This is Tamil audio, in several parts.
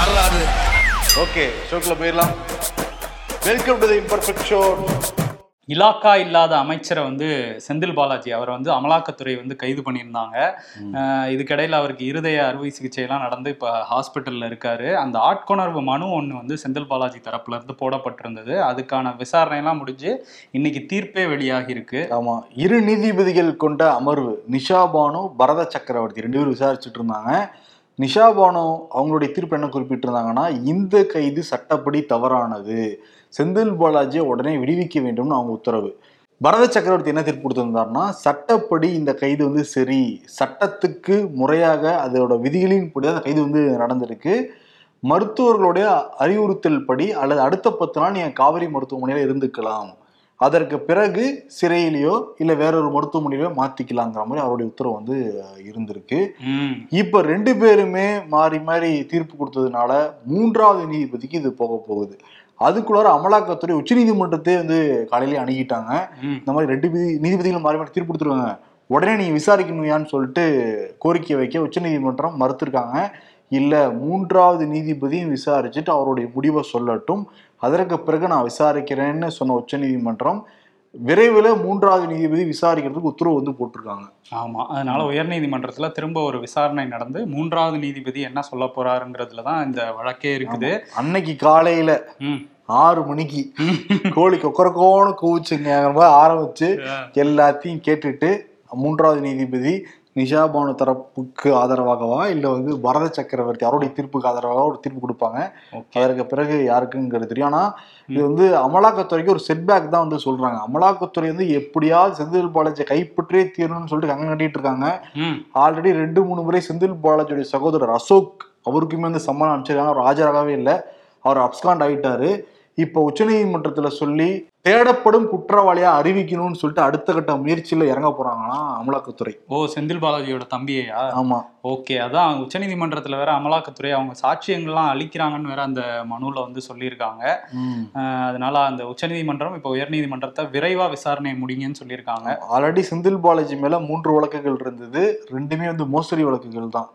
வரலாறு ஓகே ஷோக்குள்ள போயிடலாம். Welcome to the imperfect show இலாக்கா இல்லாத அமைச்சரை வந்து செந்தில் பாலாஜி அவரை வந்து அமலாக்கத்துறை வந்து கைது பண்ணியிருந்தாங்க. இதுக்கிடையில அவருக்கு இருதய அறுவை சிகிச்சையெல்லாம் நடந்து இப்போ ஹாஸ்பிட்டலில் இருக்காரு. அந்த ஆட்கொணர்வு மனு ஒன்று வந்து செந்தில் பாலாஜி தரப்புல இருந்து போடப்பட்டிருந்தது. அதுக்கான விசாரணையெல்லாம் முடிஞ்சு இன்னைக்கு தீர்ப்பே வெளியாகி இருக்கு. ஆமா இரு நீதிபதிகள் கொண்ட அமர்வு நிஷா பானு பரத சக்கரவர்த்தி ரெண்டு பேரும் விசாரிச்சுட்டு இருந்தாங்க. நிஷா பானோ அவங்களுடைய தீர்ப்பு என்ன குறிப்பிட்டிருந்தாங்கன்னா இந்த கைது சட்டப்படி தவறானது. செந்தில் பாலாஜியை உடனே விடுவிக்க வேண்டும்னு அவங்க உத்தரவு. பரத சக்கரவர்த்தி என்ன தீர்ப்பு கொடுத்திருந்தாருன்னா சட்டப்படி இந்த கைது வந்து சரி. சட்டத்துக்கு முறையாக அதோட விதிகளின் படி அந்த கைது வந்து நடந்திருக்கு. மருத்துவர்களுடைய அறிவுறுத்தல் படி அல்லது அடுத்த பத்து நாள் நீங்கள் காவிரி மருத்துவமனையில் இருந்துக்கலாம். அதற்கு பிறகு சிறையிலேயோ இல்லை வேறொரு மருத்துவமனையிலோ மாத்திக்கலாங்கிற மாதிரி அவருடைய உத்தரவு வந்து இருந்திருக்கு. இப்ப ரெண்டு பேருமே மாறி மாறி தீர்ப்பு கொடுத்ததுனால மூன்றாவது நீதிபதிக்கு இது போக போகுது. அதுக்குள்ளார அமலாக்கத்துறை உச்சநீதிமன்றத்தை வந்து காலையிலே அணுகிட்டாங்க. இந்த மாதிரி ரெண்டு நீதி- நீதிபதிகள் மாறி மாறி தீர்ப்பு கொடுத்துருவாங்க உடனே நீங்க விசாரிக்கணுயான்னு சொல்லிட்டு கோரிக்கை வைக்க உச்சநீதிமன்றம் மறுத்திருக்காங்க. இல்ல மூன்றாவது நீதிபதியும் விசாரிச்சுட்டு அவருடைய முடிவை சொல்லட்டும். அதற்கு பிறகு நான் விசாரிக்கிறேன்னு சொன்ன உச்சநீதிமன்றம் விரைவில் மூன்றாவது நீதிபதி விசாரிக்கிறதுக்கு உத்தரவு வந்து போட்டிருக்காங்க. ஆமா அதனால உயர்நீதிமன்றத்துல திரும்ப ஒரு விசாரணை நடந்து மூன்றாவது நீதிபதி என்ன சொல்ல போறாருங்கிறதுல தான் இந்த வழக்கே இருக்குது. அன்னைக்கு காலையில ஆறு மணிக்கு கோழி கொக்கரக்கோன்னு கூவுச்சுங்க ஆரம்பிச்சு எல்லாத்தையும் கேட்டுட்டு மூன்றாவது நீதிபதி நிஷா பானு தரப்புக்கு ஆதரவாகவா? இல்ல வந்து பரத சக்கரவர்த்தி அவருடைய தீர்ப்புக்கு ஆதரவாக ஒரு தீர்ப்பு கொடுப்பாங்க? அதற்கு பிறகு யாருக்குங்கிறது தெரியும். ஆனா இது வந்து அமலாக்கத்துறைக்கு ஒரு செட்பேக் தான் வந்து சொல்றாங்க. அமலாக்கத்துறை வந்து எப்படியாவது செந்தில் பாலாஜியை கைப்பற்றியே தீரணும்னு சொல்லிட்டு கங்க கட்டிட்டு இருக்காங்க. ஆல்ரெடி ரெண்டு மூணு முறை செந்தில் பாலாஜியுடைய சகோதரர் அசோக் அவருக்குமே வந்து சம்மன் அனுப்பிச்சிருக்காங்க. அவர் ஆஜராகவே இல்லை. அவர் அப்ஸ்காண்ட் ஆயிட்டாரு. இப்போ உச்சநீதிமன்றத்துல சொல்லி தேடப்படும் குற்றவாளியா அறிவிக்கணும்னு சொல்லிட்டு அடுத்த கட்ட முயற்சியில இறங்க போறாங்கன்னா அமலாக்கத்துறை. ஓ செந்தில் பாலாஜியோட தம்பியையா? ஆமா. ஓகே அதான் உச்சநீதிமன்றத்துல வேற அமலாக்கத்துறை அவங்க சாட்சியங்கள்லாம் அளிக்கிறாங்கன்னு வேற அந்த மனுல வந்து சொல்லியிருக்காங்க. அதனால அந்த உச்சநீதிமன்றம் இப்போ உயர்நீதிமன்றத்தை விரைவா விசாரணை முடிங்கன்னு சொல்லியிருக்காங்க. ஆல்ரெடி செந்தில் பாலாஜி மேல மூன்று வழக்குகள் இருந்தது. ரெண்டுமே வந்து மோசடி வழக்குகள் தான்.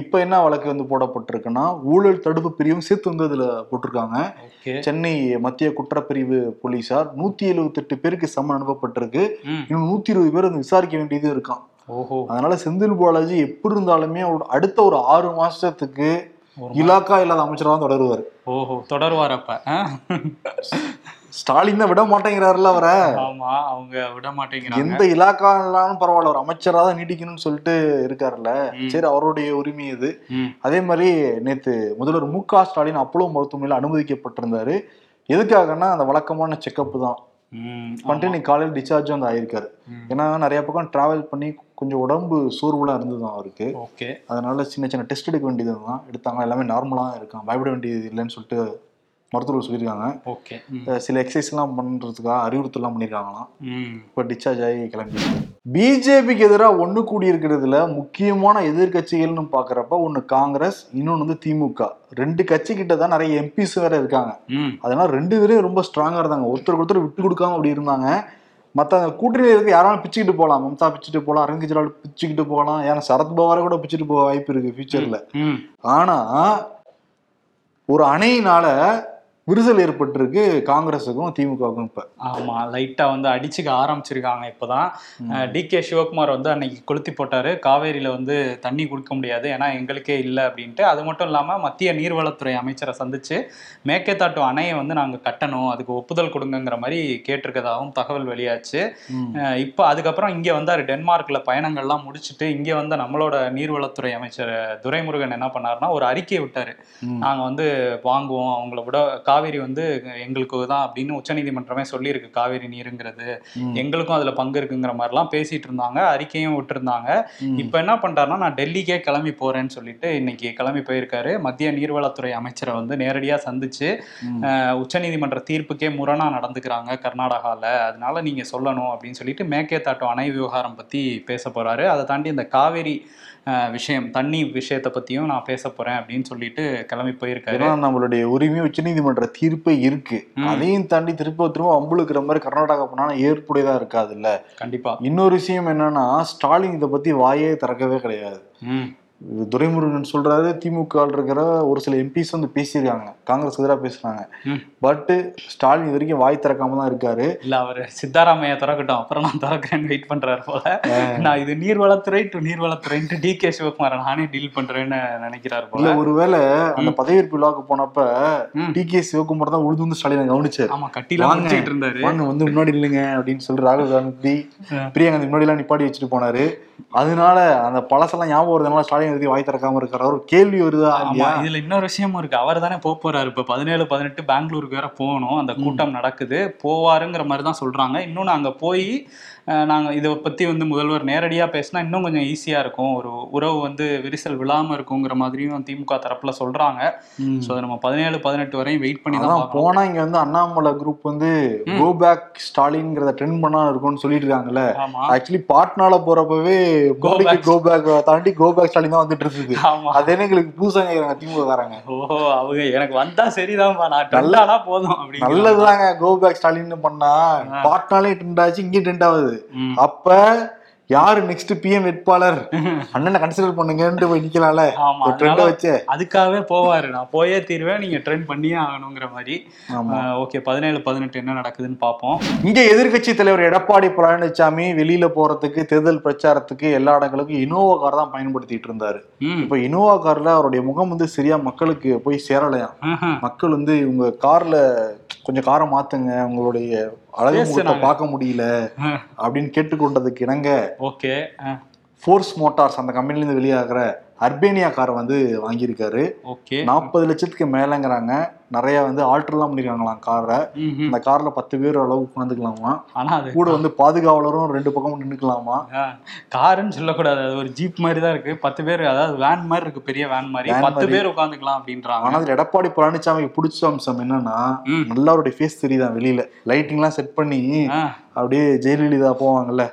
இப்ப என்ன வழக்கு வந்து போடப்பட்டிருக்குன்னா ஊழல் தடுப்பு பிரிவும் சேர்த்து வந்து அதுல போட்டிருக்காங்க. சென்னை மத்திய குற்றப்பிரிவு போலீசார் நூத்தி எழுபத்தெட்டு பேருக்கு சம்மன் அனுப்பப்பட்டிருக்கு இன்னும் நூத்தி இருபது பேர் வந்து விசாரிக்க வேண்டியது இருக்கான் ஓஹோ. அதனால செந்தில் பாலாஜி எப்படி இருந்தாலுமே அவரோட அடுத்த ஒரு ஆறு மாசத்துக்கு இலாக்கா இல்லாத அமைச்சரா தான் தொடருவார். ஓஹோ தொடருவார் அப்ப? ஸ்டாலின் தான் விட மாட்டேங்கிறாருல அவரை. ஆமா அவங்க விட மாட்டேங்கிறாங்க. எந்த இலாக்கா இல்லாலும் பரவாயில்ல ஒரு அமைச்சரா தான் நீடிக்கணும்னு சொல்லிட்டு இருக்காருல்ல. சரி அவருடைய உரிமை இது. அதே மாதிரி நேத்து முதல்வர் மு க ஸ்டாலின் அப்போலோ மருத்துவமனையில் அனுமதிக்கப்பட்டிருந்தாரு. எதுக்காகன்னா அந்த வழக்கமான செக்கப் தான். பண்ணிட்டு இன்னைக்கு காலையில் டிஸ்சார்ஜ் வந்து ஆயிருக்காரு. ஏன்னா நிறைய பக்கம் டிராவல் பண்ணி கொஞ்சம் உடம்பு சோர்வுலாம் இருந்ததுதான் அவருக்கு. ஓகே. அதனால சின்ன சின்ன டெஸ்ட் எடுக்க வேண்டியது தான் எடுத்தாங்க எல்லாமே நார்மலாக இருக்கான். பயப்பட வேண்டியது இல்லைன்னு சொல்லிட்டு மருத்துவர் சொல்லியிருக்காங்க. ஓகே. சில எக்ஸசைஸ்லாம் பண்ணுறதுக்காக அறிவுறுத்தலாம் பண்ணியிருக்காங்களாம். இப்போ டிஸ்சார்ஜ் ஆகி கிளம்பி. பிஜேபிக்கு எதிராக ஒன்று கூடி இருக்கிறதுல முக்கியமான எதிர்க்கட்சிகள்னு பார்க்குறப்ப ஒன்று காங்கிரஸ் இன்னொன்று வந்து திமுக. ரெண்டு கட்சி கிட்ட தான் நிறைய எம்பிஸ் வேற இருக்காங்க. அதனால ரெண்டு பேரும் ரொம்ப ஸ்ட்ராங்காக இருந்தாங்க. ஒருத்தருக்கு ஒருத்தர் விட்டு கொடுக்காம அப்படி இருந்தாங்க. மற்ற கூட்டணியில் இருக்கு யாராலும் பிச்சுக்கிட்டு போகலாம். மம்தா பிச்சுட்டு போகலாம். அரவிந்த் கெஜ்ரிவால் பிச்சுக்கிட்டு போகலாம். ஏன்னா சரத்பவாரை கூட பிச்சுட்டு போக வாய்ப்பு இருக்கு ஃபியூச்சரில் ம். ஆனா ஒரு அணையினால விரிசல் ஏற்பட்டிருக்கு காங்கிரஸுக்கும் திமுகவுக்கும் இப்ப. ஆமா லைட்டா வந்து அடிச்சுக்க ஆரம்பிச்சிருக்காங்க இப்பதான். டி கே சிவகுமார் வந்து அன்னைக்கு கொளுத்தி போட்டாரு. காவேரியில வந்து தண்ணி கொடுக்க முடியாது ஏன்னா எங்களுக்கே இல்லை அப்படின்ட்டு. அது மட்டும் இல்லாம மத்திய நீர்வளத்துறை அமைச்சரை சந்திச்சு மேக்கேத்தாட்டு அணையை வந்து நாங்க கட்டணும் அதுக்கு ஒப்புதல் கொடுங்கங்கிற மாதிரி கேட்டிருக்கதாகவும் தகவல் வெளியாச்சு. இப்போ அதுக்கப்புறம் இங்கே வந்தார் டென்மார்க்கில் பயணங்கள்லாம் முடிச்சுட்டு இங்கே வந்த நம்மளோட நீர்வளத்துறை அமைச்சர் துரைமுருகன் என்ன பண்ணாருன்னா ஒரு அறிக்கையை விட்டார். நாங்கள் வந்து வாங்குவோம் அவங்கள விட காவேரி வந்து எங்களுக்கு தான் அப்படின்னு உச்சநீதிமன்றமே சொல்லியிருக்கு காவேரி நீருங்கிறது. எங்களுக்கும் அதில் பங்கு இருக்குங்கிற மாதிரிலாம் பேசிட்டு இருந்தாங்க அறிக்கையும் விட்டுருந்தாங்க. இப்போ என்ன பண்ணிட்டாருன்னா நான் டெல்லிக்கே கிளம்பி போறேன்னு சொல்லிட்டு இன்னைக்கு கிளம்பி போயிருக்காரு. மத்திய நீர்வளத்துறை அமைச்சரை வந்து நேரடியாக சந்திச்சு உச்சநீதிமன்ற தீர்ப்புக்கே முரணா நடந்துக்கிறாங்க கர்நாடகாவில் அதனால நீங்க சொல்லணும் அப்படின்னு சொல்லிட்டு மேக்கேத்தாட்டு அணை விவகாரம் பத்தி பேச போறாரு. அதை தாண்டி இந்த காவேரி விஷயம் தண்ணி விஷயத்தை பத்தியும் நான் பேச போறேன் அப்படின்னு சொல்லிட்டு கிளம்பி போயிருக்காரு. ஏன்னா நம்மளுடைய உரிமை உச்சநீதிமன்ற தீர்ப்பே இருக்கு. அதையும் தாண்டி திரும்ப திரும்ப அம்புழுக்கிற மாதிரி கர்நாடகா பண்ணா ஏற்புடையதா இருக்காது இல்ல கண்டிப்பா. இன்னொரு விஷயம் என்னன்னா ஸ்டாலின் இதை பத்தி வாயே திறக்கவே கிடையாது. துரைமுருகன் சொல்றாரு திமுக இருக்கிற ஒரு சில எம்பிஸ் வந்து பேசியிருக்காங்க. காங்கிரஸ் எதிராக பேசுறாங்க. பட் ஸ்டாலின் இது வரைக்கும் வாய் திறக்காம தான் இருக்காரு. இல்ல அவரு சித்தாராமையா திறக்கட்டும். அப்புறம் நான் திறக்கிறேன்னு வெயிட் பண்றாரு போல. நான் இது நீர்வளத்துறை டு நீர்வளத்துறைன்ட்டு டி கே சிவகுமார் நானே டீல் பண்றேன்னு நினைக்கிறாரு போல. ஒருவேளை அந்த பதவியேற்பு விழாவுக்கு போனப்ப. டி கே சிவகுமார் தான் உழுது வந்து ஸ்டாலினை கவனிச்சாரு. ஆமா கட்டிலாம் வாங்க. முடிச்சிட்டு இருந்தாரு. வாங்க வந்து முன்னாடி இல்லைங்க அப்படின்னு சொல்லி ராகுல் காந்தி. பிரியங்கா முன்னாடி எல்லாம் நிப்பாடி வச்சுட்டு போனாரு. அதனால அந்த பழசெல்லாம் ஞாபகம் வருதுனால ஸ்டாலின் எதுக்கு வாய் திறக்காம இருக்காரு ஒரு கேள்வி வருதா ஆமா இல்லையா? இதுல இன்னொரு விஷயமும் இருக்கு. அவர் தானே போக போறாரு. இப்ப பதினேழு பதினெட்டு பெங்களூருக்கு வேற போகணும். அந்த கூட்டம் நடக்குது. போவாருங்கிற மாதிரி தான் சொல்றாங்க. இன்னொன்னு அங்க போய் அஹ், நாங்க இதை பத்தி வந்து முதல்வர் நேரடியா பேசினா இன்னும் கொஞ்சம் ஈஸியா இருக்கும். ஒரு உறவு வந்து விரிசல் விழாம இருக்குங்கிற மாதிரியும் திமுக தரப்புல சொல்றாங்க. ம். சோ நம்ம பதினேழு பதினெட்டு வரையும் வெயிட் பண்ணி தான் அதான் பார்க்கணும். போனா இங்க வந்து அண்ணாமலை குரூப் வந்து கோ பேக் ஸ்டாலின்ங்கிறத ட்ரெண்ட் பண்ணா இருக்கும்னு சொல்லிட்டு இருக்காங்கல்ல ஆக்சுவலி பாட்னால போறப்பவே Go மோடிக்கு back. கோ பேக் தாண்டி கோ பேக் ஸ்டாலின் தான் வந்துட்டு இருக்குது ஆமா. அது என்ன எங்களுக்கு புதுசா கேக்குறாங்க திமுக காரங்க ஓ அவங்க எனக்கு வந்தா சரிதான்ப்பா. நான் ட்ரெண்டானா போதும் அப்படி நல்லதுதாங்க. கோ பேக் ஸ்டாலின் பண்ணா பாட்னாலே ட்ரெண்ட் ஆச்சு இங்கேயும் ட்ரெண்ட் ஆகுது. அப்ப யாரு நெக்ஸ்ட் பிஎம் வேட்பாளர்? அண்ணனை கன்சிடர் பண்ணுங்கன்ட்டு போய் நிக்கலாம்ல? ட்ரெண்ட் வச்சு. அதுக்காகவே போவாரு. நான் போயே தீருவேன் நீங்க ட்ரெண்ட் பண்ணியே ஆகணுங்கிற மாதிரி. ஓகே பதினேழு பதினெட்டு என்ன நடக்குதுன்னு பார்ப்போம் இங்க எதிர்க்கட்சி தலைவர் எடப்பாடி பழனிசாமி வெளியில போறதுக்கு தேர்தல் பிரச்சாரத்துக்கு எல்லா இடங்களுக்கும் இனோவா கார் தான் பயன்படுத்திட்டு இருந்தாரு. இப்ப இனோவா கார்ல அவருடைய முகம் வந்து சரியா மக்களுக்கு போய் சேரலையாம். ஆஹா. மக்கள் வந்து உங்க கார்ல கொஞ்சம் காரை மாத்துங்க உங்களுடைய அழகு முகத்தை. பார்க்க முடியல. அப்படின்னு கேட்டுக்கொண்டதுக்கு இணங்க ஓகே ஃபோர்ஸ் மோட்டார்ஸ் அந்த கம்பெனில இருந்து வெளியாகிற அர்பேனியா காரை வந்து வாங்கியிருக்காரு ஓகே நாற்பது லட்சத்துக்கு மேலங்கிறாங்க நிறைய வந்து ஆல்டர்லாம் பண்ணிருக்காங்களாம் காரை. அந்த கார்ல பத்து பேர் அளவு உட்காந்துக்கலாமா? ஆனா அது கூட வந்து பாதுகாவலரும் ரெண்டு பக்கமும் நின்னுக்கலாமா? ஆ, காருன்னு சொல்லக்கூடாது. அது ஒரு ஜீப் மாதிரி தான் இருக்கு. பத்து பேர் அதாவது வேன் மாதிரி இருக்கு பெரிய வேன் மாதிரி. பத்து. பேர் உட்காந்துக்கலாம் அப்படின்றாங்க. ஆனா அதுல எடப்பாடி பழனிசாமிக்கு பிடிச்ச அம்சம் என்னன்னா ம். நல்லா அவருடைய ஃபேஸ் தெரியுதான் வெளியில? லைட்டிங் எல்லாம் செட் பண்ணி அப்படியே ஜெயலலிதா போவாங்கல்ல.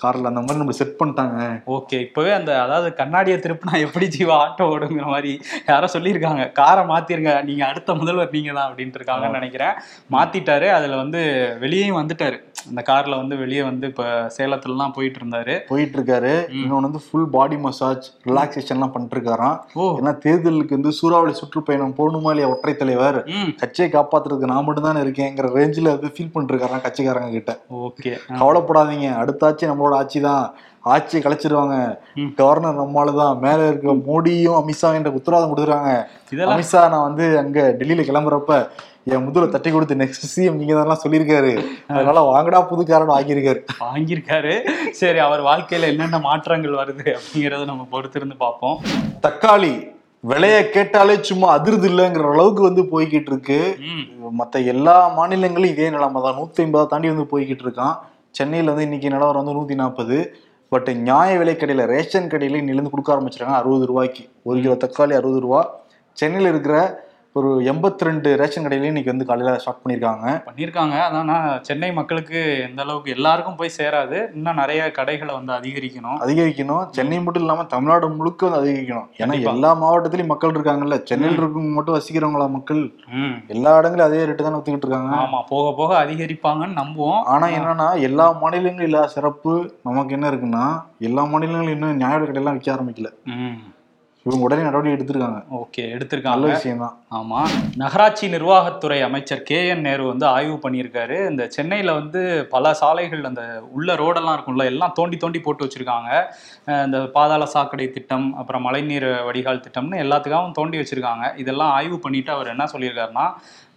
கார்ல அந்த மாதிரி நம்ம செட் பண்ணிட்டாங்க. ஓகே இப்பவே அந்த அதாவது கண்ணாடியை திருப்பினா எப்படி ஜீவா ஆட்டோ ஓடுங்கிற மாதிரி யாரோ சொல்லியிருக்காங்க. காரை மாத்திருங்க நீங்க அடுத்த முதல்வர் நீங்க தான் அப்படின்ட்டு இருக்காங்கன்னு நினைக்கிறேன். மாத்திட்டாரு அதுல வந்து வெளியேயும் வந்துட்டாரு. அந்த கார்ல வந்து வெளியே வந்து இப்ப சேலத்துலலாம் போயிட்டு இருந்தாரு போயிட்டு இருக்காரு இன்னொன்னு வந்து ஃபுல் பாடி மசாஜ் ரிலாக்ஸேஷன் எல்லாம் பண்ணிட்டு இருக்காராம் ஓ. ஏன்னா தேர்தலுக்கு வந்து சூறாவளி சுற்றுப்பயணம் போகணுமா இல்லையா ஒற்றை தலைவர்? கட்சியை காப்பாத்துறதுக்கு நான் மட்டும் தானே இருக்கேங்கிற ரேஞ்சில் அது ஃபீல் பண்ணிட்டு இருக்காராம் கட்சிக்காரங்க கிட்ட. ஓகே கவலைப்படாதீங்க. அடுத்த ஆட்சி நம்மளோட ஆட்சி தான் ஆட்சியை கலைச்சிருவாங்க. கவர்னர் நம்மளால தான் மேல இருக்க மோடியும் அமித்ஷா என்ற உத்தரவாதம் கொடுக்குறாங்க. அமித்ஷா நான் வந்து அங்க டெல்லியில கிளம்புறப்ப என் முதல தட்டி கொடுத்து நெக்ஸ்ட் சிஎம் நீங்க தான் சொல்லியிருக்காரு. அதனால வாங்கடா புது காரன் வாங்கியிருக்காரு. வாங்கியிருக்காரு. சரி அவர் வாழ்க்கையில என்னென்ன மாற்றங்கள் வருது அப்படிங்கறத நம்ம பொறுத்திருந்து பார்ப்போம். தக்காளி விலைய கேட்டாலே சும்மா அதிர்து இல்லைங்கிற அளவுக்கு வந்து போய்கிட்டு இருக்கு. ம். மத்த எல்லா மாநிலங்களும் இதே நிலைமை தான் நூத்தி ஐம்பதா தாண்டி வந்து போய்கிட்டு இருக்கான். சென்னையில் வந்து இன்னைக்கு நிலவரம் வந்து நூற்றி நாற்பது பட் நியாய விலை கடையில் ரேஷன் கடையில நிலந்து கொடுக்க ஆரம்பிச்சிருக்காங்க அறுபது ரூபாய்க்கு. ஒரு கிலோ தக்காளி அறுபது ரூபா. சென்னையில் இருக்கிற ஒரு எண்பத்தி ரெண்டு ரேஷன் கடையிலையும் இன்னைக்கு வந்து காலையில ஸ்டார்ட் பண்ணியிருக்காங்க. பண்ணியிருக்காங்க. அதானா சென்னை மக்களுக்கு எந்த அளவுக்கு எல்லாருக்கும் போய் சேராது. இன்னும் நிறைய கடைகளை வந்து அதிகரிக்கணும். அதிகரிக்கணும். சென்னை மட்டும் இல்லாம தமிழ்நாடு முழுக்க வந்து அதிகரிக்கணும். ஏன்னா. எல்லா மாவட்டத்திலயும் மக்கள் இருக்காங்கல்ல. சென்னையில் இருக்கவங்க மட்டும் வசிக்கிறவங்களா மக்கள்? எல்லா இடங்களும் அதே ரேட்டு தானே ஒத்துக்கிட்டு இருக்காங்க. ஆமா போக போக அதிகரிப்பாங்கன்னு நம்புவோம். ஆனா என்னன்னா எல்லா மாநிலங்களும் இல்லாத சிறப்பு நமக்கு என்ன இருக்குன்னா எல்லா மாநிலங்களும் இன்னும் நியாய கடையெல்லாம் விற்க ஆரம்பிக்கல. இவங்க உடனே நடவடிக்கை எடுத்திருக்காங்க. ஓகே நல்ல எடுத்திருக்காங்க. விஷயம் தான் ஆமா. நகராட்சி நிர்வாகத்துறை அமைச்சர் கே என் நேரு வந்து ஆய்வு பண்ணியிருக்காரு. இந்த சென்னையில வந்து பல சாலைகள் அந்த உள்ள ரோடெல்லாம் இருக்கும்ல எல்லாம் தோண்டி தோண்டி போட்டு வச்சிருக்காங்க. இந்த பாதாள சாக்கடை திட்டம் அப்புறம் மழைநீர் வடிகால் திட்டம்னு எல்லாத்துக்காகவும் தோண்டி வச்சிருக்காங்க. இதெல்லாம் ஆய்வு பண்ணிட்டு அவர் என்ன சொல்லியிருக்காருன்னா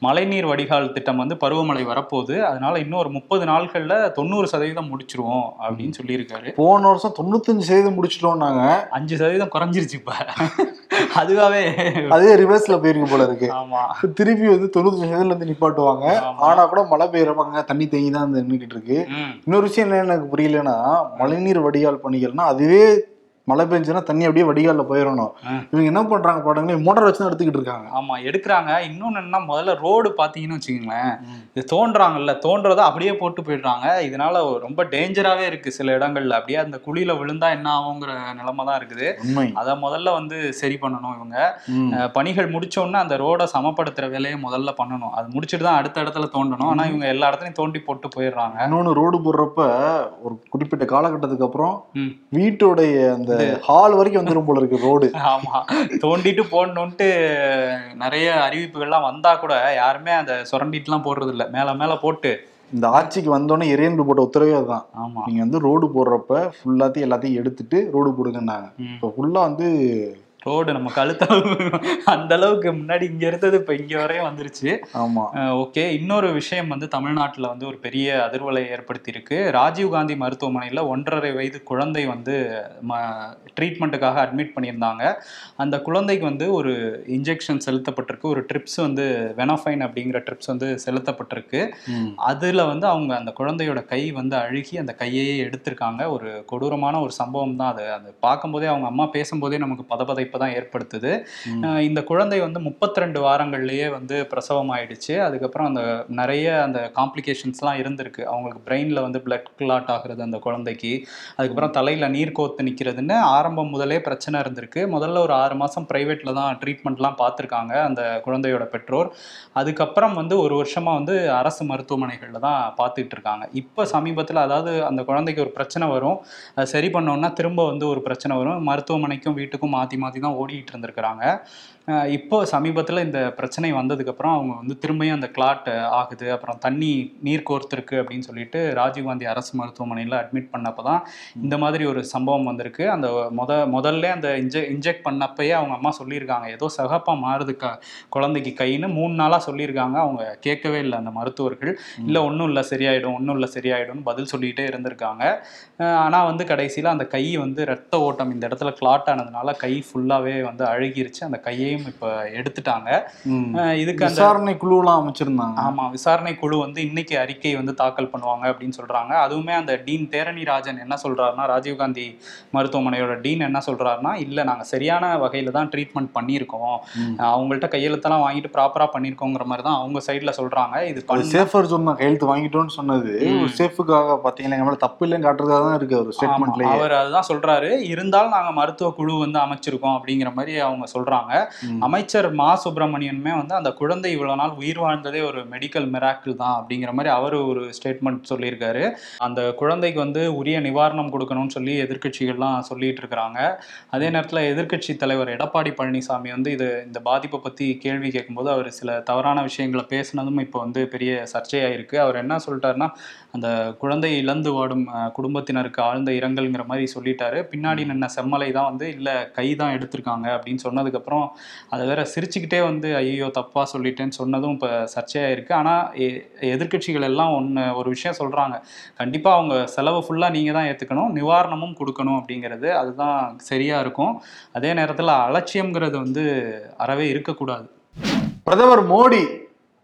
மழைநீர் வடிகால் திட்டம் வந்து பருவமழை வரப்போகுது. அதனால இன்னும் ஒரு முப்பது நாட்கள்ல தொண்ணூறு சதவீதம் முடிச்சிருவோம் அப்படின்னு சொல்லியிருக்காரு. போன வருஷம் தொண்ணூத்தஞ்சு சதவீதம் முடிச்சிட்டோம் நாங்க அஞ்சு சதவீதம் குறைஞ்சிருச்சு இப்ப. அதுவாவே அதே ரிவர்ஸ்ல போயிருக்கு போல இருக்கு. ஆமா. திருப்பி வந்து தொண்ணூத்தஞ்சு சதவீதம் வந்து நிப்பாட்டுவாங்க. ஆனா கூட மழை பெய்யறப்பாங்க தண்ணி தேங்கி தான் வந்து நின்றுட்டு இருக்கு. இன்னொரு விஷயம் என்ன எனக்கு புரியலன்னா மழைநீர் வடிகால் பணிகள்னா அதுவே மழை பெஞ்சுன்னா தண்ணி அப்படியே வடிகால்ல போயிடணும். இவங்க என்ன பண்றாங்க பாடங்களே மோட்டார் வச்சு தான் எடுத்துக்கிட்டு இருக்காங்க. ஆமா எடுக்கிறாங்க. இன்னொன்னு என்ன முதல்ல ரோடு பாத்தீங்கன்னு வச்சுக்கோங்களேன் இது தோன்றாங்கல்ல தோன்றதை அப்படியே போட்டு போயிடுறாங்க. இதனால ரொம்ப டேஞ்சராவே இருக்கு சில இடங்கள்ல. அப்படியே அந்த குழியில விழுந்தா என்ன ஆகுங்கிற நிலைமை தான் இருக்குது அதை முதல்ல வந்து சரி பண்ணணும் இவங்க. பணிகள் முடிச்ச உடனே அந்த ரோட சமப்படுத்துற வேலையை முதல்ல பண்ணணும். அது முடிச்சுட்டு தான் அடுத்த இடத்துல தோண்டணும். ஆனா இவங்க எல்லா இடத்துலயும் தோண்டி போட்டு போயிடுறாங்க. இன்னொன்னு ரோடு போடுறப்ப ஒரு குறிப்பிட்ட காலகட்டத்துக்கு அப்புறம். வீட்டுடைய அந்த இந்த ஹால் வரைக்கும் வந்துரும் போல இருக்கு ரோடு ஆமா. தோண்டிட்டு போடணுன்ட்டு நிறைய அறிவிப்புகள்லாம் வந்தா கூட யாருமே அதை சுரண்டிட்டுலாம் போடுறது இல்ல மேல மேல போட்டு. இந்த ஆட்சிக்கு வந்தோடனே இறையன்பு போட்ட உத்தரவே அதுதான். ஆமா. நீங்க வந்து ரோடு போடுறப்ப ஃபுல்லாத்தையும் எல்லாத்தையும் எடுத்துட்டு ரோடு போடுங்கன்னாங்க. இப்போ ஃபுல்லா வந்து ரோடு நம்ம கழுத்தளவு அந்த அளவுக்கு முன்னாடி இங்க இருந்தது இப்ப இங்க வரையும் வந்துருச்சு. ஆமா. ஓகே இன்னொரு விஷயம் வந்து தமிழ்நாட்டில் வந்து ஒரு பெரிய அதிர்வலை ஏற்படுத்தியிருக்கு. ராஜீவ்காந்தி மருத்துவமனையில் ஒன்றரை வயது குழந்தை வந்து ம ட்ரீட்மெண்ட்டுக்காக அட்மிட் பண்ணியிருந்தாங்க. அந்த குழந்தைக்கு வந்து ஒரு இன்ஜெக்ஷன் செலுத்தப்பட்டிருக்கு. ஒரு ட்ரிப்ஸ் வந்து வெனஃபைன் அப்படிங்கிற ட்ரிப்ஸ் வந்து செலுத்தப்பட்டிருக்கு. அதில் வந்து அவங்க அந்த குழந்தையோட கை வந்து அழுகி அந்த கையையே எடுத்திருக்காங்க. ஒரு கொடூரமான ஒரு சம்பவம் தான் அது. அது பார்க்கும்போதே அவங்க அம்மா பேசும்போதே நமக்கு பதபதைப்பு தான் ஏற்படுத்துது இந்த குழந்தை வந்து 32 வாரங்கள்லயே வந்து பிரசவம் ஆயிடுச்சு அதுக்கப்புறம் அந்த நிறைய அந்த காம்ப்ளிகேஷன்ஸ்லாம் இருந்திருக்கு. அவங்களுக்கு பிரெயினில் வந்து பிளட் கிளாட் ஆகுறது அந்த குழந்தைக்கு. அதுக்கப்புறம் தலையில் நீர் கோர்த்து நிற்கிறதுன்னு ஆரம்பம் முதலே பிரச்சனை இருந்திருக்கு. முதல்ல ஒரு ஆறு மாதம் ப்ரைவேட்டில் தான் ட்ரீட்மெண்ட்லாம் பார்த்துருக்காங்க அந்த குழந்தையோட பெற்றோர். அதுக்கப்புறம் வந்து ஒரு வருஷமாக வந்து அரசு மருத்துவமனைகளில் தான் பார்த்துட்டு இருக்காங்க. இப்போ சமீபத்தில் அதாவது அந்த குழந்தைக்கு ஒரு பிரச்சனை வரும். சரி பண்ணோன்னா திரும்ப வந்து ஒரு பிரச்சனை வரும். மருத்துவமனைக்கும் வீட்டுக்கும் மாற்றி மாற்றி தான் ஓடிக்கிட்டு இருந்திருக்கிறாங்க. இப்போ சமீபத்தில் இந்த பிரச்சனை வந்ததுக்கப்புறம் அவங்க வந்து திரும்பியும் அந்த கிளாட் ஆகுது. அப்புறம் தண்ணி நீர் கோர்த்துருக்கு அப்படின்னு சொல்லிட்டு ராஜீவ்காந்தி அரசு மருத்துவமனையில் அட்மிட் பண்ணப்போ தான் இந்த மாதிரி ஒரு சம்பவம் வந்திருக்கு. அந்த முத முதல்ல அந்த இன்ஜெ இன்ஜெக்ட் பண்ணப்பயே அவங்க அம்மா சொல்லியிருக்காங்க ஏதோ சகப்பா மாறுது க குழந்தைக்கு கைன்னு. மூணு நாளாக சொல்லியிருக்காங்க அவங்க கேட்கவே இல்லை அந்த மருத்துவர்கள். இல்லை ஒன்றும் இல்லை சரியாயிடும் ஒன்றும் இல்லை சரியாயிடும்னு பதில் சொல்லிகிட்டே இருந்திருக்காங்க. ஆனால் வந்து கடைசியில் அந்த கை வந்து ரத்த ஓட்டம் இந்த இடத்துல கிளாட் ஆனதுனால கை ஃபுல்லாகவே வந்து அழுகிருச்சு. அந்த கையையும் இப்போ எடுத்துட்டாங்க. இதுக்கு விசாரணை குழுவெல்லாம் அமைச்சிருந்தாங்க. ஆமா விசாரணை குழு வந்து இன்னைக்கு அறிக்கை வந்து தாக்கல் பண்ணுவாங்க அப்படின்னு சொல்றாங்க. அதுவுமே அந்த டீன் தேரணி ராஜன் என்ன சொல்றாருன்னா ராஜீவ்காந்தி மருத்துவமனையோட டீன் என்ன சொல்றாருன்னா இல்ல நாங்க சரியான வகையில தான் ட்ரீட்மெண்ட் பண்ணியிருக்கோம். அவங்கள்ட்ட கையெழுத்தெல்லாம் வாங்கிட்டு ப்ராப்பரா பண்ணியிருக்கோங்கிற மாதிரி தான் அவங்க சைட்ல சொல்றாங்க. இது சேஃபர் ஜோன் தான் கையெழுத்து வாங்கிட்டோம்னு சொன்னது சேஃபுக்காக பாத்தீங்கன்னா எங்க மேல தப்பு இல்லைன்னு காட்டுறதுக்காக தான் இருக்கு அவர் அதுதான் சொல்றாரு. இருந்தாலும் நாங்க மருத்துவ குழு வந்து அமைச்சிருக்கோம் அப்படிங்கிற மாதிரி அவங்க சொல்றாங்க. அமைச்சர் மா சுப்பிரமணியனுமே வந்து அந்த குழந்தை இவ்வளவு நாள் உயிர் வாழ்ந்ததே ஒரு மெடிக்கல் மிராக்கிள் தான் அப்படிங்கிற மாதிரி அவர் ஒரு ஸ்டேட்மெண்ட் சொல்லியிருக்காரு. அந்த குழந்தைக்கு வந்து உரிய நிவாரணம் கொடுக்கணும்னு சொல்லி எதிர்க்கட்சிகள்லாம் சொல்லிட்டு இருக்கிறாங்க. அதே நேரத்தில் எதிர்க்கட்சி தலைவர் எடப்பாடி பழனிசாமி வந்து இது இந்த பாதிப்பை பற்றி கேள்வி கேட்கும்போது அவர் சில தவறான விஷயங்களை பேசினதும் இப்போ வந்து பெரிய சர்ச்சையாயிருக்கு. அவர் என்ன சொல்லிட்டாருன்னா அந்த குழந்தை இழந்து வாடும் குடும்பத்தினருக்கு ஆழ்ந்த இரங்கல்ங்கிற மாதிரி சொல்லிட்டாரு. பின்னாடி நின்ன செம்மலை தான் வந்து இல்லை கை தான் எடுத்திருக்காங்க அப்படின்னு சொன்னதுக்கப்புறம் அதை வேற சிரிச்சுக்கிட்டே வந்து ஐயோ தப்பாக சொல்லிட்டேன்னு சொன்னதும் இப்போ சர்ச்சையாயிருக்கு. ஆனால் எதிர்க்கட்சிகள் எல்லாம் ஒன்று ஒரு விஷயம் சொல்கிறாங்க கண்டிப்பாக அவங்க செலவு ஃபுல்லாக நீங்கள் தான் ஏற்றுக்கணும் நிவாரணமும் கொடுக்கணும் அப்படிங்கிறது அதுதான் சரியாக இருக்கும். அதே நேரத்தில் அலட்சியம்ங்கிறது வந்து அறவே இருக்கக்கூடாது. பிரதமர் மோடி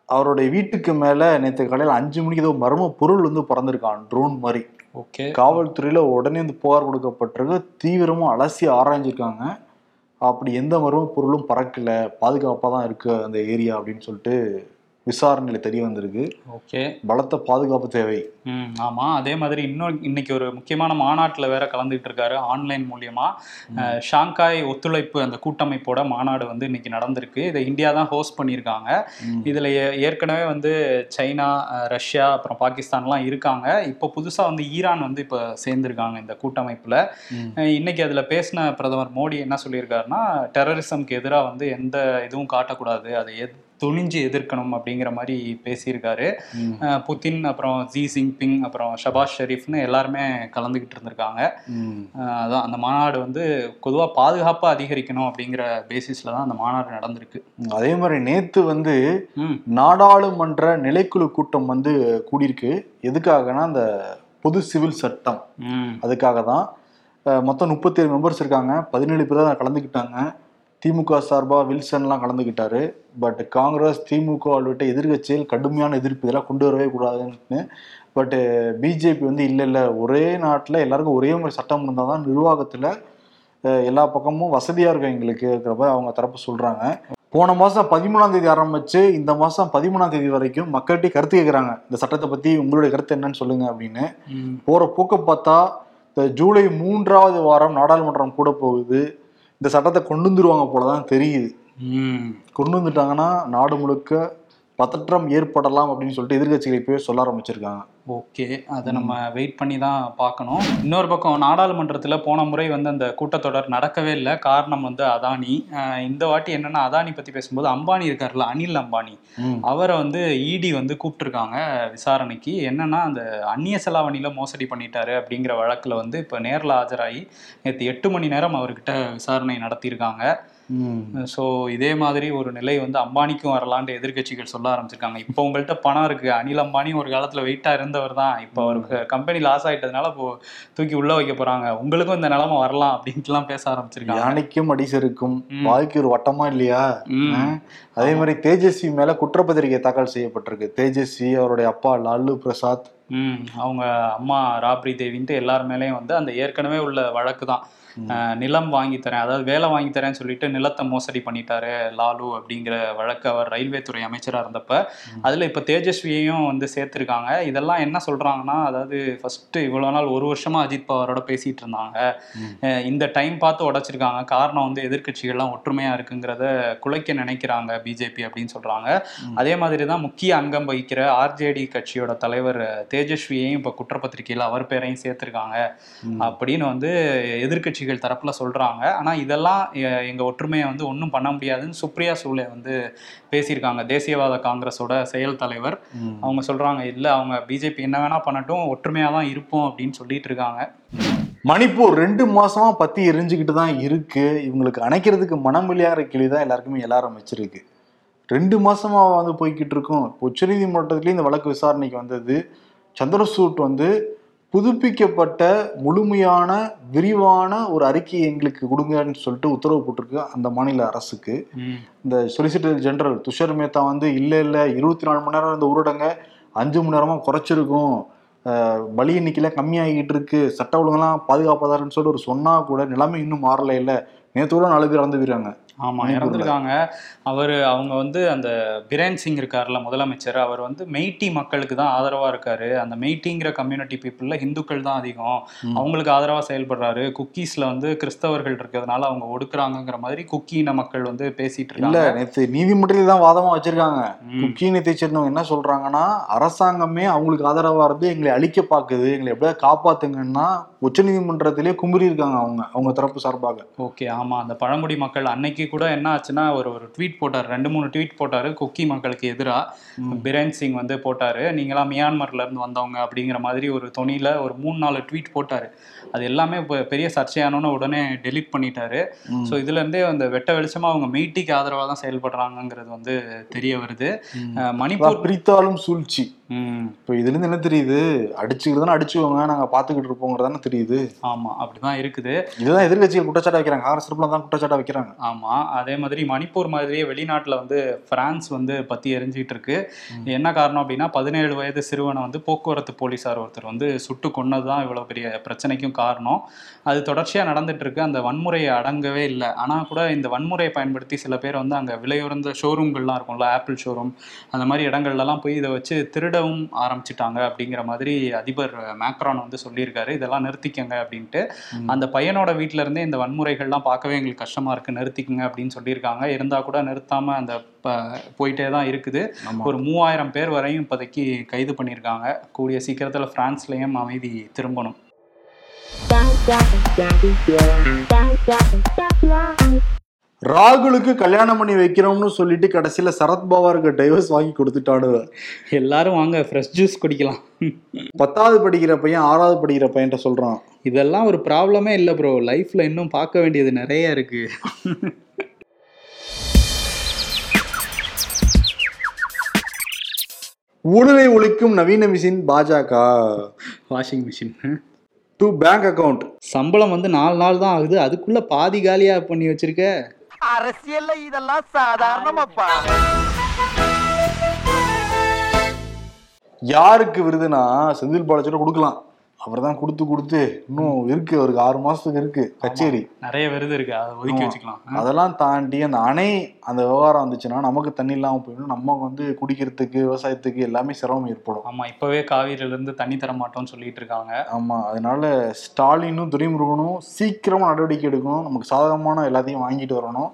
அவருடைய வீட்டுக்கு மேல நேற்று காலையில் அஞ்சு மணிக்கு ஏதோ மர்ம பொருள் வந்து பறந்திருக்கான் ட்ரோன் மாதிரி. ஓகே. காவல்துறையில உடனே வந்து புகார் கொடுக்கப்பட்டிருக்கு. தீவிரமா அலசி ஆராய்ஞ்சிருக்காங்க. அப்படி எந்த மர்ம பொருளும் பறக்கல. பாதுகாப்பாக தான் இருக்குது அந்த ஏரியா அப்படின்னு சொல்லிட்டு விசாரணையில தெரிய வந்திருக்கு. ஓகே. பலத்த பாதுகாப்பு தேவை. ம் ஆமாம் அதே மாதிரி இன்னொரு இன்னைக்கு ஒரு முக்கியமான மாநாட்டில் வேற கலந்துகிட்டு இருக்காரு ஆன்லைன் மூலியமா. ஷாங்காய் ஒத்துழைப்பு அந்த கூட்டமைப்போட மாநாடு வந்து இன்னைக்கு நடந்திருக்கு. இதை இந்தியா தான் ஹோஸ்ட் பண்ணியிருக்காங்க. இதில் ஏற்கனவே வந்து சைனா ரஷ்யா அப்புறம் பாகிஸ்தான்லாம் இருக்காங்க. இப்போ புதுசாக வந்து ஈரான் வந்து இப்போ சேர்ந்துருக்காங்க இந்த கூட்டமைப்பில். இன்னைக்கு அதில் பேசின பிரதமர் மோடி என்ன சொல்லியிருக்காருன்னா டெரரிசம்க்கு எதிராக வந்து எந்த இதுவும் காட்டக்கூடாது. அதை எத் துணிஞ்சு எதிர்க்கணும் அப்படிங்கிற மாதிரி பேசியிருக்காரு. புதின் அப்புறம் ஜி ஜின்பிங் அப்புறம் ஷபாஸ் ஷெரீஃப்னு எல்லாருமே கலந்துக்கிட்டு இருந்திருக்காங்க. அதான் அந்த மாநாடு வந்து பொதுவாக பாதுகாப்பாக அதிகரிக்கணும் அப்படிங்கிற பேசிஸில் தான் அந்த மாநாடு நடந்திருக்கு. அதே மாதிரி நேத்து வந்து நாடாளுமன்ற நிலைக்குழு கூட்டம் வந்து கூடியிருக்கு. எதுக்காகனா அந்த பொது சிவில் சட்டம். அதுக்காக தான். மொத்தம் முப்பத்தி ஏழு மெம்பர்ஸ் இருக்காங்க. பதினேழு பேர் தான் கலந்துக்கிட்டாங்க திமுக சார்பாக வில்சன்லாம் கலந்துக்கிட்டாரு பட் காங்கிரஸ் திமுக உள்ளிட்ட எதிர்க்கட்சிகள் கடுமையான எதிர்ப்பு இதெல்லாம் கொண்டு வரவே கூடாதுன்னு. பட் பிஜேபி வந்து இல்லை இல்லை. ஒரே நாட்டில் எல்லாருக்கும் ஒரே மாதிரி சட்டம் இருந்தால் தான் நிர்வாகத்தில் எல்லா பக்கமும் வசதியாக இருக்கும் எங்களுக்கு இருக்கிற மாதிரி அவங்க தரப்பு சொல்கிறாங்க போன மாதம் பதிமூணாம் தேதி ஆரம்பிச்சு இந்த மாதம் பதிமூணாம் தேதி வரைக்கும் மக்கள்கிட்ட கருத்து கேட்குறாங்க இந்த சட்டத்தை பற்றி உங்களுடைய கருத்து என்னன்னு சொல்லுங்க அப்படின்னு. போற போக்க பார்த்தா இந்த ஜூலை மூன்றாவது வாரம் நாடாளுமன்றம் கூட போகுது. இந்த சட்டத்தை கொண்டு வந்துருவாங்க போலதான் தெரியுது. ம். கொண்டு வந்துட்டாங்கன்னா நாடு முழுக்க பதற்றம் ஏற்படலாம் அப்படின்னு சொல்லிட்டு எதிர்கட்சிகள் இப்பவே சொல்ல ஆரம்பிச்சிருக்காங்க. ஓகே அதை நம்ம வெயிட் பண்ணி தான் பார்க்கணும். இன்னொரு பக்கம் நாடாளுமன்றத்தில் போன முறை வந்து அந்த கூட்டத்தொடர் நடக்கவே இல்லை. காரணம் வந்து அதானி. இந்த வாட்டி என்னன்னா அதானி பற்றி பேசும்போது அம்பானி இருக்கார்ல அனில் அம்பானி. அவரை வந்து இடி வந்து கூப்பிட்டுருக்காங்க விசாரணைக்கு. என்னன்னா அந்த அந்நிய செலாவணியில் மோசடி பண்ணிட்டாரு அப்படிங்கிற வழக்கில் வந்து இப்போ நேரில் ஆஜராகி நேற்று எட்டு மணி நேரம் அவர்கிட்ட விசாரணை நடத்தியிருக்காங்க. ஸோ இதே மாதிரி ஒரு நிலை வந்து அம்பானிக்கும் வரலான்ட்டு எதிர்க்கட்சிகள் சொல்ல ஆரம்பிச்சிருக்காங்க. இப்போ உங்கள்கிட்ட பணம் இருக்கு. அனில் அம்பானி ஒரு காலத்துல வெயிட்டா இருந்தவர் தான். இப்போ அவருக்கு கம்பெனி லாஸ் ஆயிட்டதுனால இப்போ தூக்கி உள்ள வைக்க போறாங்க. உங்களுக்கும் இந்த நிலைமை வரலாம் அப்படின்ட்டுலாம் பேச ஆரம்பிச்சிருக்காங்க. யானைக்கும் அடிசருக்கும். ம். வாய்க்கு ஒரு வட்டமா இல்லையா? அதே மாதிரி தேஜஸ்வி மேல குற்றப்பத்திரிகை தாக்கல் செய்யப்பட்டிருக்கு. தேஜஸ்வி அவருடைய அப்பா லாலு பிரசாத். ம். அவங்க அம்மா ராப்ரி தேவின்ட்டு எல்லார் மேலேயும் வந்து அந்த ஏற்கனவே உள்ள வழக்கு தான். நிலம் வாங்கி தரேன். அதாவது வேலை வாங்கி தரேன்னு சொல்லிட்டு நிலத்தை மோசடி பண்ணிட்டாரு லாலு அப்படிங்கிற வழக்கு அவர் ரயில்வே துறை அமைச்சராக இருந்தப்ப அதில் இப்போ தேஜஸ்வியையும் வந்து சேர்த்துருக்காங்க. இதெல்லாம் என்ன சொல்கிறாங்கன்னா அதாவது ஃபஸ்ட்டு இவ்வளோ நாள் ஒரு வருஷமாக அஜித் பவாரோட பேசிகிட்டு இருந்தாங்க. இந்த டைம் பார்த்து உடைச்சிருக்காங்க. காரணம் வந்து எதிர்க்கட்சிகள்லாம் ஒற்றுமையாக இருக்குங்கிறத குலைக்க நினைக்கிறாங்க பிஜேபி அப்படின்னு சொல்கிறாங்க. அதே மாதிரி தான் முக்கிய அங்கம் வகிக்கிற ஆர்ஜேடி கட்சியோட தலைவர் தேஜஸ்வியையும் இப்போ குற்றப்பத்திரிகையில் அவர் பேரையும் சேர்த்துருக்காங்க. அப்படின்னு வந்து எதிர்க்கட்சிகள் தரப்புல சொல்றாங்க. ஆனா இதெல்லாம் எ- எங்க ஒற்றுமையை வந்து ஒன்றும் பண்ண முடியாதுன்னு சுப்ரியா சூலே வந்து பேசியிருக்காங்க. தேசியவாத காங்கிரஸோட செயல் தலைவர். அவங்க சொல்றாங்க இல்ல அவங்க பிஜேபி என்ன வேணா பண்ணட்டும் ஒற்றுமையா தான் இருப்போம் அப்படின்னு சொல்லிட்டு இருக்காங்க. மணிப்பூர் ரெண்டு மாசமா பத்தி எரிஞ்சுக்கிட்டு தான் இருக்கு. இவங்களுக்கு அணைக்கிறதுக்கு மனம் இல்லையாங்கிற கேள்வி தான் எல்லாருக்குமே எழ ஆரம்பிச்சிருக்கு ரெண்டு மாசமா வந்து போய்கிட்டு இருக்கும். உச்சநீதிமன்றத்திலேயே இந்த வழக்கு விசாரணைக்கு வந்தது. சந்திரசூட் வந்து புதுப்பிக்கப்பட்ட முழுமையான விரிவான ஒரு அறிக்கையை எங்களுக்கு கொடுங்கன்னு சொல்லிட்டு உத்தரவு போட்டிருக்கு அந்த மாநில அரசுக்கு. இந்த சொலிசிட்டர் ஜெனரல் துஷார் மேத்தா வந்து இல்லை இல்லை இருபத்தி நாலு மணி நேரம் இந்த ஊரடங்க அஞ்சு மணி நேரமாக குறைச்சிருக்கும். அஹ், பலி எண்ணிக்கையில் கம்மியாகிட்டு இருக்கு. சட்ட ஒழுங்கெல்லாம் பாதுகாப்பதாருன்னு சொல்லிட்டு ஒரு சொன்னா கூட நிலைமை இன்னும் மாறல இல்லை நேத்தோட நாலு பேர் இறந்து போயிறாங்க ஆமா மணிப்பூர்ல. இறந்துருக்காங்க. அவர் அவங்க வந்து அந்த பிரேன் சிங் இருக்கார்ல முதலமைச்சர் அவர் வந்து மெய்ட்டி மக்களுக்கு தான் ஆதரவா இருக்காரு. அந்த மெய்ட்டிங்கிற கம்யூனிட்டி பீப்புள்ல இந்துக்கள் தான் அதிகம். அவங்களுக்கு ஆதரவா செயல்படுறாரு. குக்கீஸ்ல வந்து கிறிஸ்தவர்கள் இருக்கிறதுனால அவங்க ஒடுக்குறாங்கங்கிற மாதிரி குக்கி இன மக்கள் வந்து பேசிட்டு இல்ல இருக்காங்க நேத்து நீதிமன்றத்தில் தான் வாதமா வச்சிருக்காங்க. நேத்தை சேர்ந்தவங்க என்ன சொல்றாங்கன்னா அரசாங்கமே அவங்களுக்கு ஆதரவா இருந்து எங்களை அழிக்க பாக்குது எங்களை எப்படியாவது காப்பாத்துங்கன்னா உச்சநீதிமன்றத்திலே குமுறி இருக்காங்க அவங்க அவங்க தரப்பு சார்பாக. ஓகே ஆமா. அந்த பழங்குடி மக்கள் அன்னைக்கு கூட என்ன ஆச்சுன்னா ஒரு ஒரு ட்வீட் போட்டார். ரெண்டு மூணு ட்வீட் போட்டாரு குக்கி மக்களுக்கு எதிராக பிரேன் சிங் வந்து போட்டாரு. நீங்களாம் மியான்மர்ல இருந்து வந்தவங்க அப்படிங்கிற மாதிரி ஒரு தொனியில ஒரு மூணு நாலு ட்வீட் போட்டாரு. அது எல்லாமே இப்போ பெரிய சர்ச்சையானோன்னு உடனே டெலீட் பண்ணிட்டாரு. ஸோ இதுல இருந்தே அந்த வெட்ட வெளிச்சமா அவங்க மெய்ட்டிக்கு ஆதரவா தான் செயல்படுறாங்கங்கிறது வந்து தெரிய வருது. மணிப்பூர் பிரித்தாலும் சூழ்ச்சி. இப்போ இதுல இருந்து என்ன தெரியுது? அடிச்சுக்கிறதுனா அடிச்சுக்கோங்க நாங்க பாத்துக்கிட்டு இருப்போங்கிறதானே தெரியுது. ஆமா அப்படிதான் இருக்குது. இதுதான் எதிர்கட்சிகள் குற்றச்சாட்டை வைக்கிறாங்க. காங்கிரஸ் தரப்புல தான் குற்றச்சாட்டை வைக்கிறாங்க. ஆமா அதே மாதிரி மணிப்பூர் மாதிரியே வெளிநாட்டுல வந்து பிரான்ஸ் வந்து பத்தி எரிஞ்சிட்டு இருக்கு. என்ன காரணம் அப்படின்னா பதினேழு வயது சிறுவனை வந்து போக்குவரத்து போலீசார் ஒருத்தர் வந்து சுட்டு கொன்னதுதான் இவ்வளவு பெரிய பிரச்சனைக்கும் காரணம். அது தொடர்ச்சியா நடந்துட்டு இருக்கு. அந்த வன்முறையை அடங்கவே இல்லை. ஆனா கூட இந்த வன்முறையை பயன்படுத்தி சில பேர் வந்து அங்க விலையுறந்த ஷோரூம்கள்லாம் இருக்கும்ல ஆப்பிள் ஷோரூம் அந்த மாதிரி இடங்கள்லாம் போய் இதை வச்சு திருடவும் ஆரம்பிச்சிட்டாங்க அப்படிங்கிற மாதிரி அதிபர் மேக்ரான் வந்து சொல்லியிருக்காரு. இதெல்லாம் நிறுத்திக்கங்க அப்படின்ட்டு. அந்த பையனோட வீட்ல இருந்தே இந்த வன்முறைகள்லாம் பார்க்கவே எங்களுக்கு கஷ்டமா இருக்கு. நிறுத்திக்கங்க அப்படின்னு சொல்லியிருக்காங்க. இருந்தா கூட நிறுத்தாம அந்த போயிட்டே தான் இருக்குது. ஒரு மூவாயிரம் பேர் வரையும் இப்போதைக்கு கைது பண்ணியிருக்காங்க. கூடிய சீக்கிரத்துல பிரான்ஸ்லயும் அமைதி திரும்பணும். ராகுலுக்கு கல்யாணம் பண்ணி வைக்கிறோம்னு சொல்லிட்டு கடைசியில சரத்பவாருக்கு டைவர்ஸ் வாங்கி கொடுத்துட்டானு எல்லாரும் வாங்க ஃப்ரெஷ் ஜூஸ் குடிக்கலாம். பத்தாவது படிக்கிற பையன் ஆறாவது படிக்கிற பையன்ட்ட சொல்றான். இதெல்லாம் ஒரு ப்ராப்ளமே இல்லை ப்ரோ லைஃப்ல இன்னும் பார்க்க வேண்டியது நிறைய இருக்கு. ஊழலை ஒழிக்கும் நவீன மிஷின் பாஜக. Washing machine to bank account சம்பளம் வந்து நாலு நாள் தான் ஆகுது. அதுக்குள்ள பாதி காலியா பண்ணி வச்சிருக்க. அரசியல்ல இதெல்லாம் சாதாரணமாப்பா. யாருக்கு விருதுனா செந்தில் பாலாஜியோட கொடுக்கலாம். அவர் தான் கொடுத்து கொடுத்து இன்னும் இருக்கு அவருக்கு ஆறு மாசத்துக்கு இருக்கு கச்சேரி. நிறைய விருது இருக்கு. அதை ஒதுக்கி. வச்சுக்கலாம். அதெல்லாம் தாண்டி அந்த அணை அந்த விவகாரம் வந்துச்சுன்னா நமக்கு தண்ணி இல்லாம போயிடும். நம்ம வந்து குடிக்கிறதுக்கு விவசாயத்துக்கு எல்லாமே சிரமம் ஏற்படும். ஆமா இப்பவே காவிரியில இருந்து தண்ணி தர மாட்டோம்னு சொல்லிட்டு இருக்காங்க. ஆமா அதனால ஸ்டாலினும் துரைமுருகனும் சீக்கிரமா நடவடிக்கை எடுக்கணும். நமக்கு சாதகமான எல்லாத்தையும் வாங்கிட்டு வரணும்.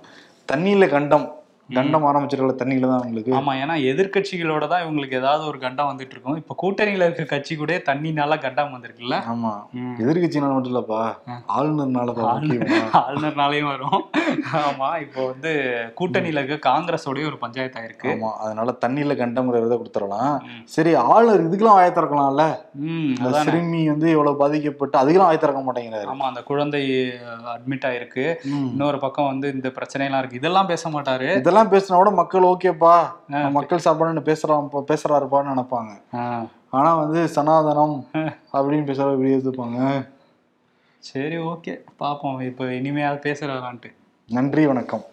தண்ணியில கண்டம். தண்டம் ஆரம்பிச்சிருக்கல தண்ணியில தான் உங்களுக்கு ஆமா ஏன்னா எதிர்க்கட்சிகளோட தான் இவங்களுக்கு ஏதாவது ஒரு கண்டம் வந்துட்டு இருக்கும் இப்ப கூட்டணியில இருக்க கட்சி கூட தண்ணினால கண்டம் வந்திருக்குல்ல? ஆமா. எதிர்கட்சினால மட்டும் இல்லப்பா. ஆளுநர்னால. ஆளுநர்னாலையும் வரும். ஆமா இப்போ வந்து கூட்டணியில இருக்க காங்கிரஸோடய ஒரு பஞ்சாயத்து ஆயிருக்கு. ஆமா அதனால தண்ணியில கண்டம்ங்கிற விதை கொடுத்துடலாம். சரி ஆளுநர் இதுக்கெல்லாம் ஆய திறக்கலாம்ல. சிறுமி வந்து எவ்வளவு பாதிக்கப்பட்டு அதுக்கெல்லாம் ஆய திறக்க மாட்டேங்கிறாரு. ஆமா அந்த குழந்தை அட்மிட் ஆயிருக்கு. இன்னொரு பக்கம் வந்து இந்த பிரச்சனைலாம் இருக்கு. இதெல்லாம் பேச மாட்டாரு. இதெல்லாம் பேசினா கூட மக்கள் ஓகேப்பா. மக்கள் சாப்பாடுன்னு பேசுறான் பேசுறாருப்பான்னு நினைப்பாங்க. ஆனா வந்து சனாதனம் அப்படின்னு பேசுற வெளியே எடுத்துப்பாங்க சரி ஓகே. பாப்போம். இப்போ இனிமையாவது பேசுறாரான்ட்டு. நன்றி வணக்கம்.